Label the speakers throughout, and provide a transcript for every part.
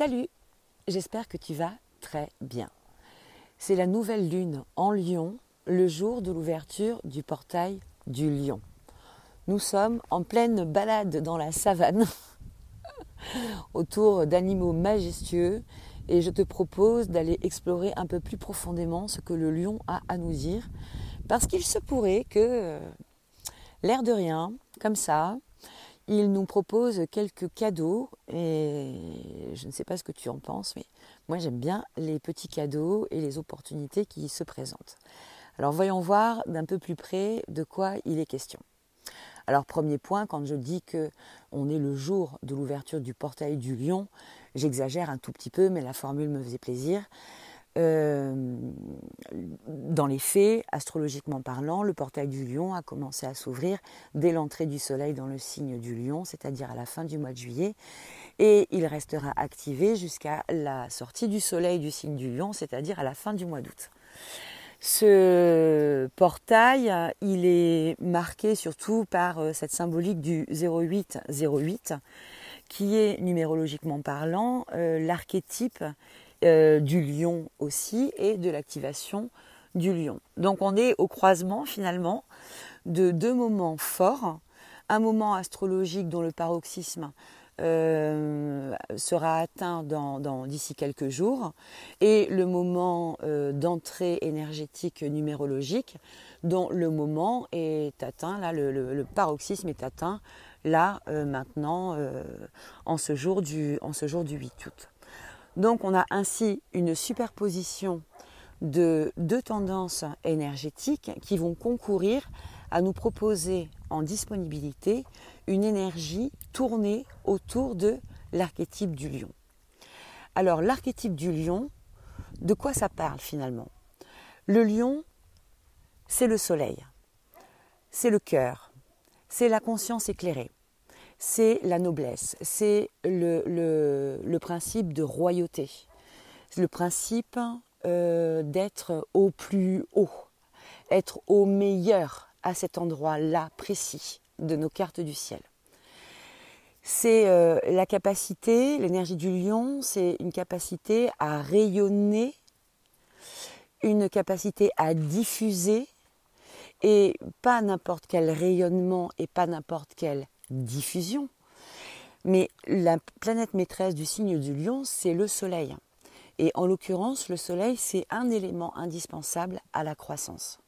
Speaker 1: Salut, j'espère que tu vas très bien. C'est la nouvelle lune en Lyon, le jour de l'ouverture du portail du Lion. Nous sommes en pleine balade dans la savane, autour d'animaux majestueux, et je te propose d'aller explorer un peu plus profondément ce que le lion a à nous dire, parce qu'il se pourrait que, euh, l'air de rien, comme ça, il nous propose quelques cadeaux et je ne sais pas ce que tu en penses, mais moi j'aime bien les petits cadeaux et les opportunités qui se présentent. Alors voyons voir d'un peu plus près de quoi il est question. Alors premier point, quand je dis que on est le jour de l'ouverture du portail du lion, j'exagère un tout petit peu, mais la formule me faisait plaisir. Euh, dans les faits, astrologiquement parlant, le portail du lion a commencé à s'ouvrir dès l'entrée du soleil dans le signe du lion, c'est-à-dire à la fin du mois de juillet, et il restera activé jusqu'à la sortie du soleil du signe du lion, c'est-à-dire à la fin du mois d'août. Ce portail, il est marqué surtout par euh, cette symbolique du 0808, qui est numérologiquement parlant euh, l'archétype euh, du lion aussi et de l'activation du lion. Donc on est au croisement finalement de deux moments forts, un moment astrologique dont le paroxysme euh, sera atteint d'ici quelques jours et le moment euh, d'entrée énergétique numérologique dont le moment est atteint, là le, paroxysme est atteint là maintenant en ce jour du 8 août. Donc on a ainsi une superposition de deux tendances énergétiques qui vont concourir à nous proposer en disponibilité une énergie tournée autour de l'archétype du lion. Alors l'archétype du lion, de quoi ça parle finalement? Le lion, c'est le soleil, c'est le cœur, c'est la conscience éclairée c'est la noblesse, c'est le, principe de royauté, le principe euh, d'être au plus haut, être au meilleur à cet endroit-là précis de nos cartes du ciel. C'est euh, la capacité, l'énergie du lion, c'est une capacité à rayonner, une capacité à diffuser, et pas n'importe quel rayonnement et pas n'importe quelle diffusion. Mais la planète maîtresse du signe du lion, c'est le Soleil. Et en l'occurrence, le Soleil, c'est un élément indispensable à la croissance.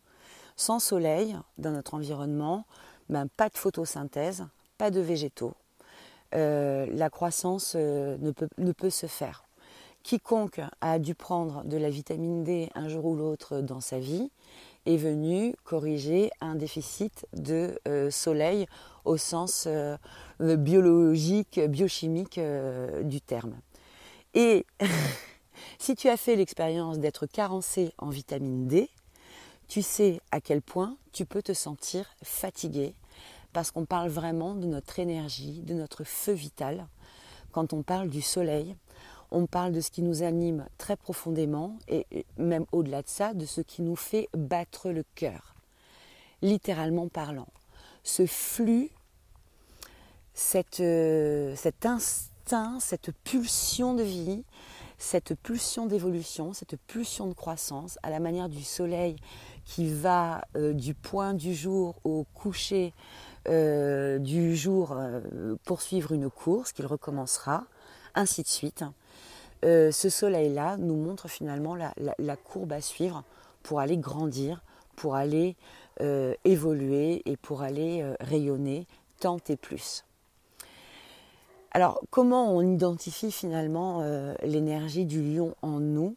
Speaker 1: Sans Soleil, dans notre environnement, ben, pas de photosynthèse, pas de végétaux. Euh, la croissance euh, ne, peut, se faire. Quiconque a dû prendre de la vitamine D un jour ou l'autre dans sa vie est venu corriger un déficit de euh, soleil au sens euh, biologique, biochimique euh, du terme. Et si tu as fait l'expérience d'être carencé en vitamine D, tu sais à quel point tu peux te sentir fatigué parce qu'on parle vraiment de notre énergie, de notre feu vital. Quand on parle du soleil, on parle de ce qui nous anime très profondément et même au-delà de ça, de ce qui nous fait battre le cœur, littéralement parlant. Ce flux, euh, cet instinct, cette pulsion de vie, cette pulsion d'évolution, cette pulsion de croissance, à la manière du soleil qui va euh, du point du jour au coucher euh, du jour poursuivre une course qu'il recommencera, ainsi de suite. Ce soleil-là nous montre finalement la, courbe à suivre pour aller grandir, pour aller euh, évoluer et pour aller euh, rayonner tant et plus. Alors comment on identifie finalement l'énergie du lion en nous?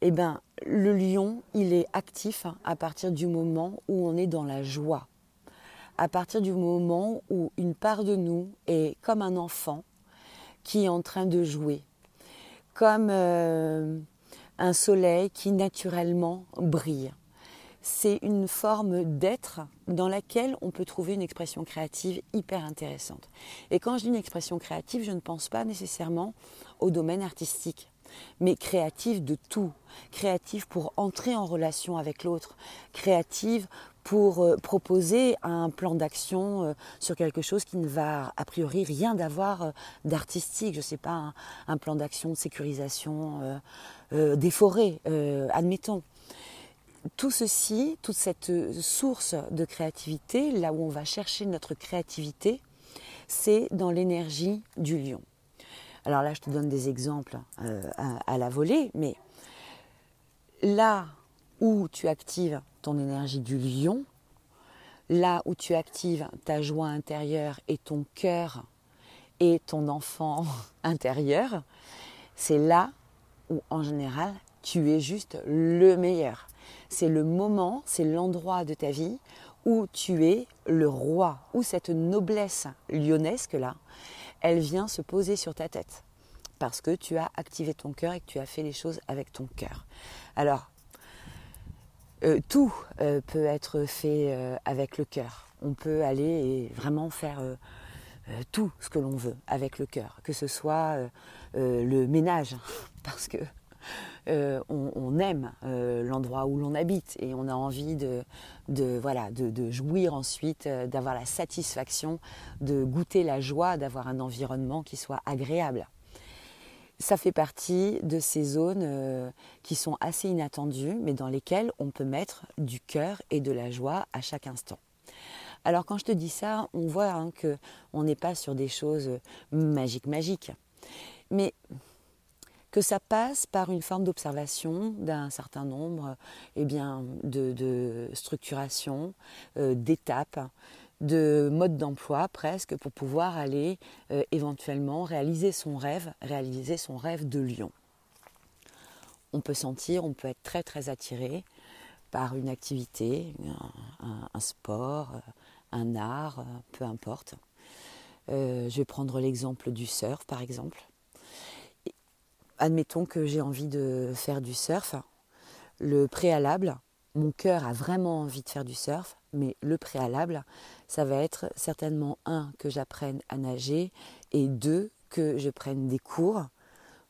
Speaker 1: Eh bien le lion, il est actif à partir du moment où on est dans la joie, à partir du moment où une part de nous est comme un enfant qui est en train de jouer, comme euh, un soleil qui naturellement brille. C'est une forme d'être dans laquelle on peut trouver une expression créative hyper intéressante. Et quand je dis une expression créative, je ne pense pas nécessairement au domaine artistique. mais créative de tout, créative pour entrer en relation avec l'autre, créative pour euh, proposer un plan d'action euh, sur quelque chose qui ne va a priori rien d'avoir euh, d'artistique, je ne sais pas, un, plan d'action de sécurisation des forêts, admettons. Tout ceci, toute cette source de créativité, là où on va chercher notre créativité, c'est dans l'énergie du lion. Alors là, je te donne des exemples à la volée, mais là où tu actives ton énergie du lion, là où tu actives ta joie intérieure et ton cœur et ton enfant intérieur, c'est là où en général tu es juste le meilleur. C'est le moment, c'est l'endroit de ta vie où tu es le roi, où cette noblesse lyonnesque là, elle vient se poser sur ta tête parce que tu as activé ton cœur et que tu as fait les choses avec ton cœur. Alors, euh, tout euh, peut être fait euh, avec le cœur. On peut aller et vraiment faire tout ce que l'on veut avec le cœur, que ce soit le ménage, parce que on, aime l'endroit où l'on habite et on a envie de, voilà, de jouir ensuite, d'avoir la satisfaction, de goûter la joie, d'avoir un environnement qui soit agréable ça fait partie de ces zones euh, qui sont assez inattendues, mais dans lesquelles on peut mettre du cœur et de la joie à chaque instant. Alors quand je te dis ça, on voit hein, que on n'est pas sur des choses magiques, magiques, mais que ça passe par une forme d'observation d'un certain nombre eh bien, de, structurations, euh, d'étapes, de mode d'emploi presque pour pouvoir aller euh, éventuellement réaliser son rêve, réaliser son rêve de lion. On peut sentir, on peut être très très attiré par une activité, un, sport, euh, un art, euh, peu importe. je vais prendre l'exemple du surf par exemple. Admettons que j'ai envie de faire du surf. Le préalable, mon cœur a vraiment envie de faire du surf, mais le préalable, ça va être certainement un, que j'apprenne à nager et deux, que je prenne des cours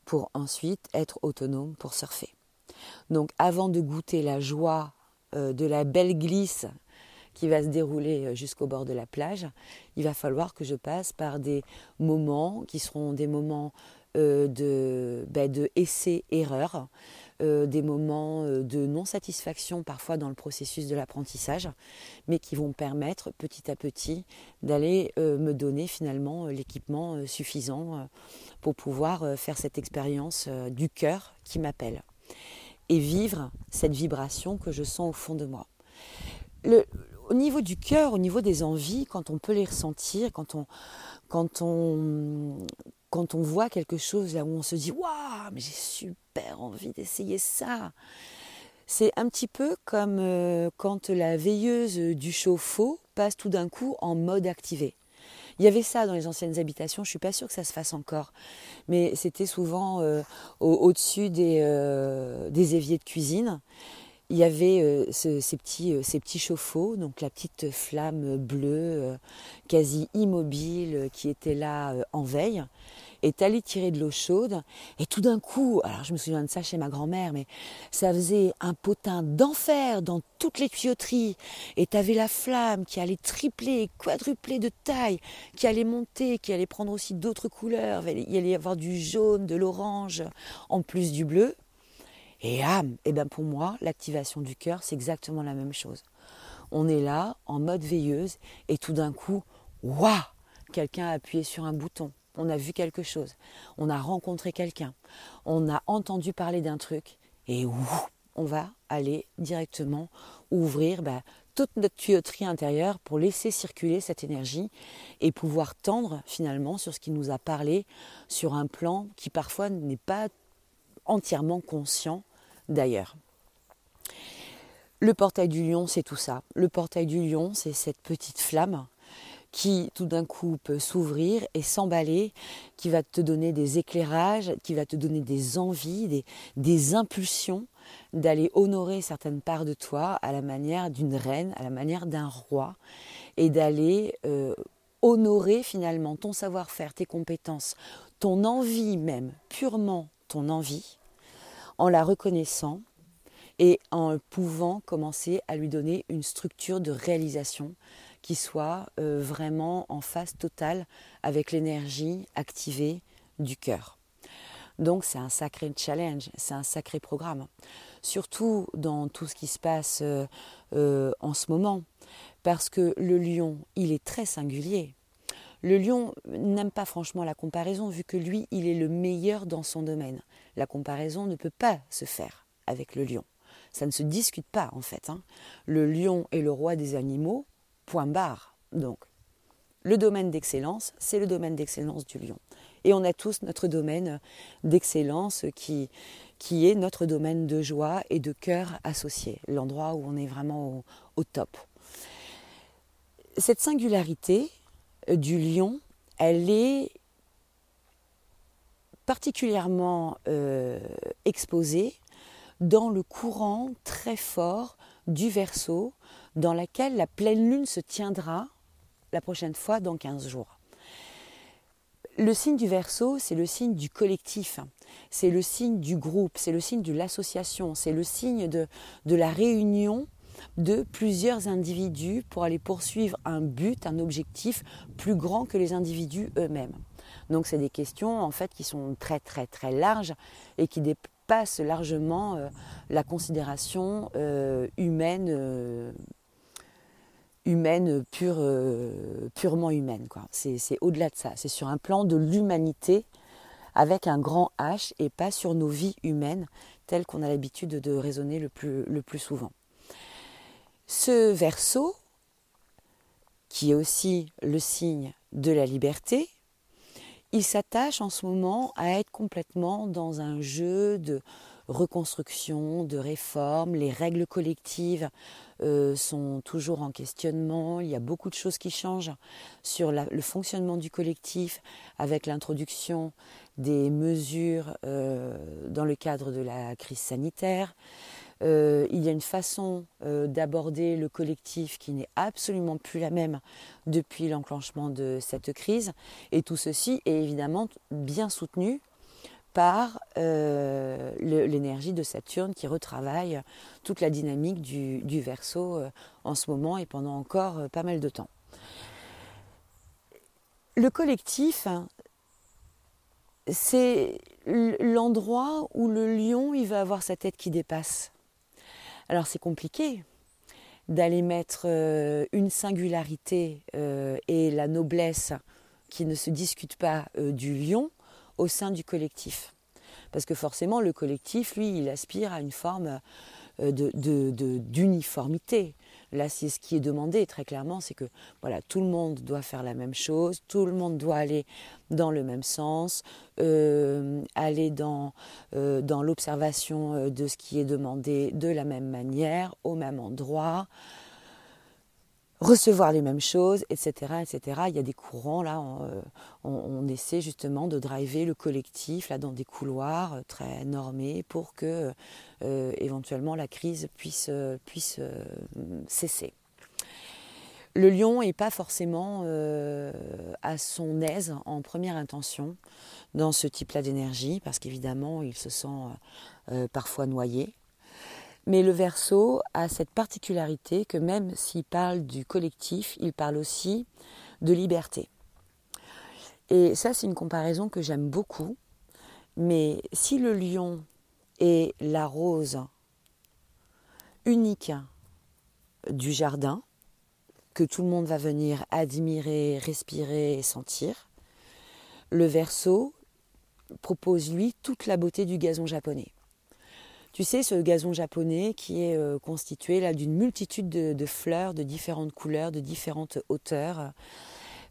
Speaker 1: pour ensuite être autonome pour surfer. Donc avant de goûter la joie euh, de la belle glisse qui va se dérouler euh, jusqu'au bord de la plage, il va falloir que je passe par des moments qui seront des moments euh, de, ben, de essai-erreur, euh, des moments euh, de non-satisfaction parfois dans le processus de l'apprentissage, mais qui vont permettre petit à petit d'aller me donner finalement l'équipement suffisant pour pouvoir faire cette expérience du cœur qui m'appelle et vivre cette vibration que je sens au fond de moi. au niveau du cœur, au niveau des envies, quand on peut les ressentir, quand on, quand on, quand on voit quelque chose là où on se dit waouh, mais j'ai super envie d'essayer ça. C'est un petit peu comme euh, quand la veilleuse du chauffe-eau passe tout d'un coup en mode activé. Il y avait ça dans les anciennes habitations, je suis pas sûre que ça se fasse encore, mais c'était souvent euh, au-dessus des, euh, des, éviers de cuisine. Il y avait ces, petits, ces petits chauffe-eau, donc la petite flamme bleue, quasi immobile, qui était là en veille est allé tirer de l'eau chaude. Et tout d'un coup, alors je me souviens de ça chez ma grand-mère, mais ça faisait un potin d'enfer dans toutes les tuyauteries. Et tu avais la flamme qui allait tripler, quadrupler de taille, qui allait monter, qui allait prendre aussi d'autres couleurs, il allait y avoir du jaune, de l'orange, en plus du bleu. Et âme, et eh ben pour moi, l'activation du cœur, c'est exactement la même chose. On est là en mode veilleuse et tout d'un coup, waouh, quelqu'un a appuyé sur un bouton. On a vu quelque chose, on a rencontré quelqu'un, on a entendu parler d'un truc, et on va aller directement ouvrir bah, toute notre tuyauterie intérieure pour laisser circuler cette énergie et pouvoir tendre finalement sur ce qui nous a parlé sur un plan qui parfois n'est pas entièrement conscient d'ailleurs. Le portail du lion, c'est tout ça. Le portail du lion, c'est cette petite flamme qui tout d'un coup peut s'ouvrir et s'emballer, qui va te donner des éclairages, qui va te donner des envies, des, impulsions d'aller honorer certaines parts de toi à la manière d'une reine, à la manière d'un roi, et d'aller euh, honorer finalement ton savoir-faire, tes compétences, ton envie même, purement ton envie, en la reconnaissant et en pouvant commencer à lui donner une structure de réalisation qui soit euh, vraiment en phase totale avec l'énergie activée du cœur. Donc c'est un sacré challenge, c'est un sacré programme, surtout dans tout ce qui se passe euh, euh, en ce moment, parce que le lion, il est très singulier. Le lion n'aime pas franchement la comparaison, vu que lui, il est le meilleur dans son domaine. La comparaison ne peut pas se faire avec le lion. Ça ne se discute pas en fait. Hein. Le lion est le roi des animaux, point barre. Donc, le domaine d'excellence, c'est le domaine d'excellence du lion. Et on a tous notre domaine d'excellence qui, qui est notre domaine de joie et de cœur associé, l'endroit où on est vraiment au, top. Cette singularité du lion, elle est particulièrement euh, exposée dans le courant très fort du verso dans laquelle la pleine lune se tiendra la prochaine fois dans 15 jours. Le signe du verso, c'est le signe du collectif, c'est le signe du groupe, c'est le signe de l'association, c'est le signe de, de la réunion de plusieurs individus pour aller poursuivre un but, un objectif plus grand que les individus eux-mêmes. Donc c'est des questions en fait qui sont très très très larges et qui dépassent largement euh, la considération euh, humaine euh, humaine, pure, purement humaine. C'est, au-delà de ça. C'est sur un plan de l'humanité avec un grand H et pas sur nos vies humaines telles qu'on a l'habitude de raisonner le plus, le plus souvent. Ce verso, qui est aussi le signe de la liberté, il s'attache en ce moment à être complètement dans un jeu de reconstruction, de réforme. Les règles collectives euh, sont toujours en questionnement. Il y a beaucoup de choses qui changent sur le fonctionnement du collectif avec l'introduction des mesures euh, dans le cadre de la crise sanitaire. Euh, il y a une façon d'aborder le collectif qui n'est absolument plus la même depuis l'enclenchement de cette crise. Et tout ceci est évidemment bien soutenu par euh, l'énergie de Saturne qui retravaille toute la dynamique du, du euh, en ce moment et pendant encore euh, pas mal de temps. Le collectif, c'est l'endroit où le lion il va avoir sa tête qui dépasse. Alors c'est compliqué d'aller mettre une singularité et la noblesse qui ne se discute pas du lion au sein du collectif. Parce que forcément, le collectif, lui, il aspire à une forme euh, d'uniformité. De, Là, c'est ce qui est demandé très clairement, c'est que voilà, tout le monde doit faire la même chose, tout le monde doit aller dans le même sens, euh, aller dans, euh, dans l'observation de ce qui est demandé de la même manière, au même endroit, recevoir les mêmes choses, etc., etc. Il y a des courants là, euh, on, essaie justement de driver le collectif là dans des couloirs euh, très normés pour que euh, éventuellement la crise puisse, puisse cesser. Le lion n'est pas forcément à son aise en première intention dans ce type-là d'énergie parce qu'évidemment il se sent parfois noyé. Mais le verso a cette particularité que même s'il parle du collectif, il parle aussi de liberté. Et ça, c'est une comparaison que j'aime beaucoup. Mais si le lion est la rose unique du jardin, que tout le monde va venir admirer, respirer et sentir, le verso propose lui toute la beauté du gazon japonais. Tu sais, ce gazon japonais qui est euh, constitué là d'une multitude de, fleurs de différentes couleurs, de différentes hauteurs,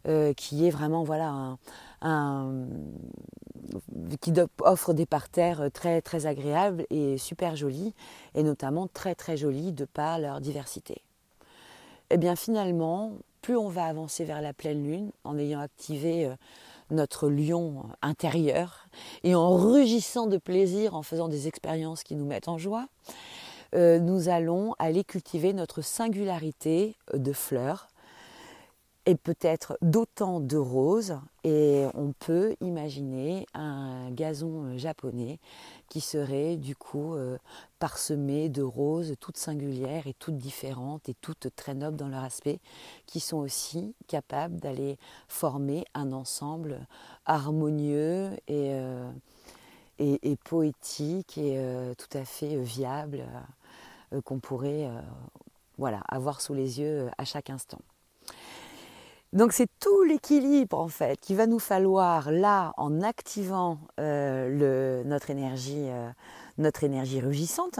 Speaker 1: euh, qui est vraiment voilà qui offre des parterres très très agréables et super jolis, et notamment très très jolis de par leur diversité. Et eh bien finalement, plus on va avancer vers la pleine lune, en ayant activé euh, notre lion intérieur. Et en rugissant de plaisir, en faisant des expériences qui nous mettent en joie, euh, nous allons aller cultiver notre singularité de fleurs et peut-être d'autant de roses et on peut imaginer un gazon japonais qui serait du coup euh, parsemé de roses toutes singulières et toutes différentes et toutes très nobles dans leur aspect qui sont aussi capables d'aller former un ensemble harmonieux et, euh, poétique et euh, tout à fait viable qu'on pourrait voilà, avoir sous les yeux à chaque instant. Donc c'est tout l'équilibre en fait qu'il va nous falloir là en activant euh, notre énergie, euh, notre énergie rugissante,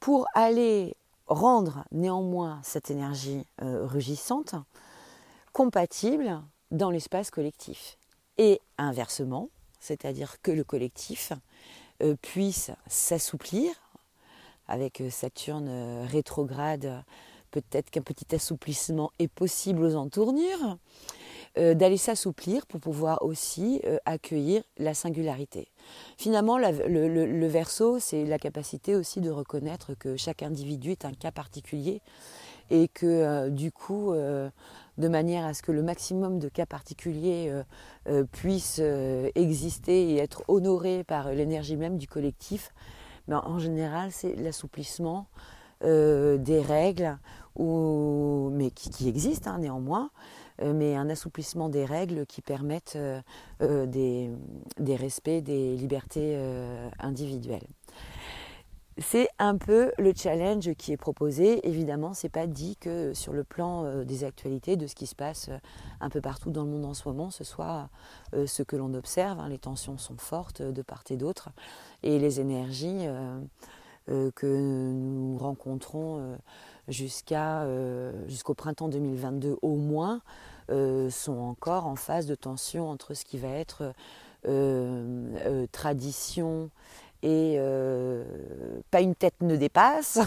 Speaker 1: pour aller rendre néanmoins cette énergie euh, rugissante compatible dans l'espace collectif. Et inversement, c'est-à-dire que le collectif puisse s'assouplir avec Saturne rétrograde peut-être qu'un petit assouplissement est possible aux entournures, euh, d'aller s'assouplir pour pouvoir aussi euh, accueillir la singularité. Finalement, le, verso, c'est la capacité aussi de reconnaître que chaque individu est un cas particulier et que euh, du coup, de manière à ce que le maximum de cas particuliers puissent exister et être honorés par l'énergie même du collectif, ben, en général, c'est l'assouplissement des règles mais qui, existe hein, néanmoins, euh, mais un assouplissement des règles qui permettent euh, euh, des, des, respects des libertés individuelles. C'est un peu le challenge qui est proposé. Évidemment, c'est pas dit que sur le plan des actualités, de ce qui se passe un peu partout dans le monde en ce moment, ce soit ce que l'on observe. Hein. les tensions sont fortes de part et d'autre, et les énergies que nous rencontrons jusqu'à euh, jusqu'au printemps 2022 au moins euh, sont encore en phase de tension entre ce qui va être euh, tradition et pas une tête ne dépasse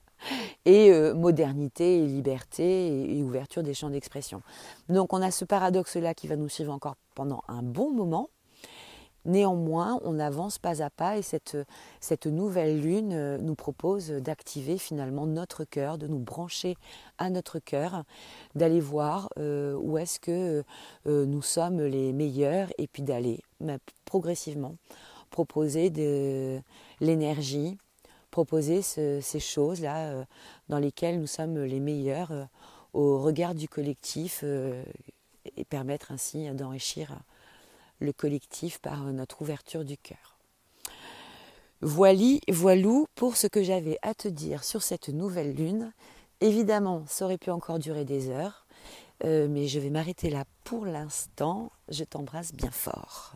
Speaker 1: et modernité et liberté et, ouverture des champs d'expression. Donc on a ce paradoxe-là qui va nous suivre encore pendant un bon moment. Néanmoins, on avance pas à pas et cette, cette nouvelle lune euh, nous propose d'activer finalement notre cœur, de nous brancher à notre cœur, d'aller voir euh, où est-ce que euh, nous sommes les meilleurs et puis d'aller progressivement proposer de l'énergie, proposer ces choses-là dans lesquelles nous sommes les meilleurs au regard du collectif et permettre ainsi d'enrichir le collectif par notre ouverture du cœur. Voili, voilou pour ce que j'avais à te dire sur cette nouvelle lune. Évidemment, ça aurait pu encore durer des heures, euh, mais je vais m'arrêter là pour l'instant. Je t'embrasse bien fort.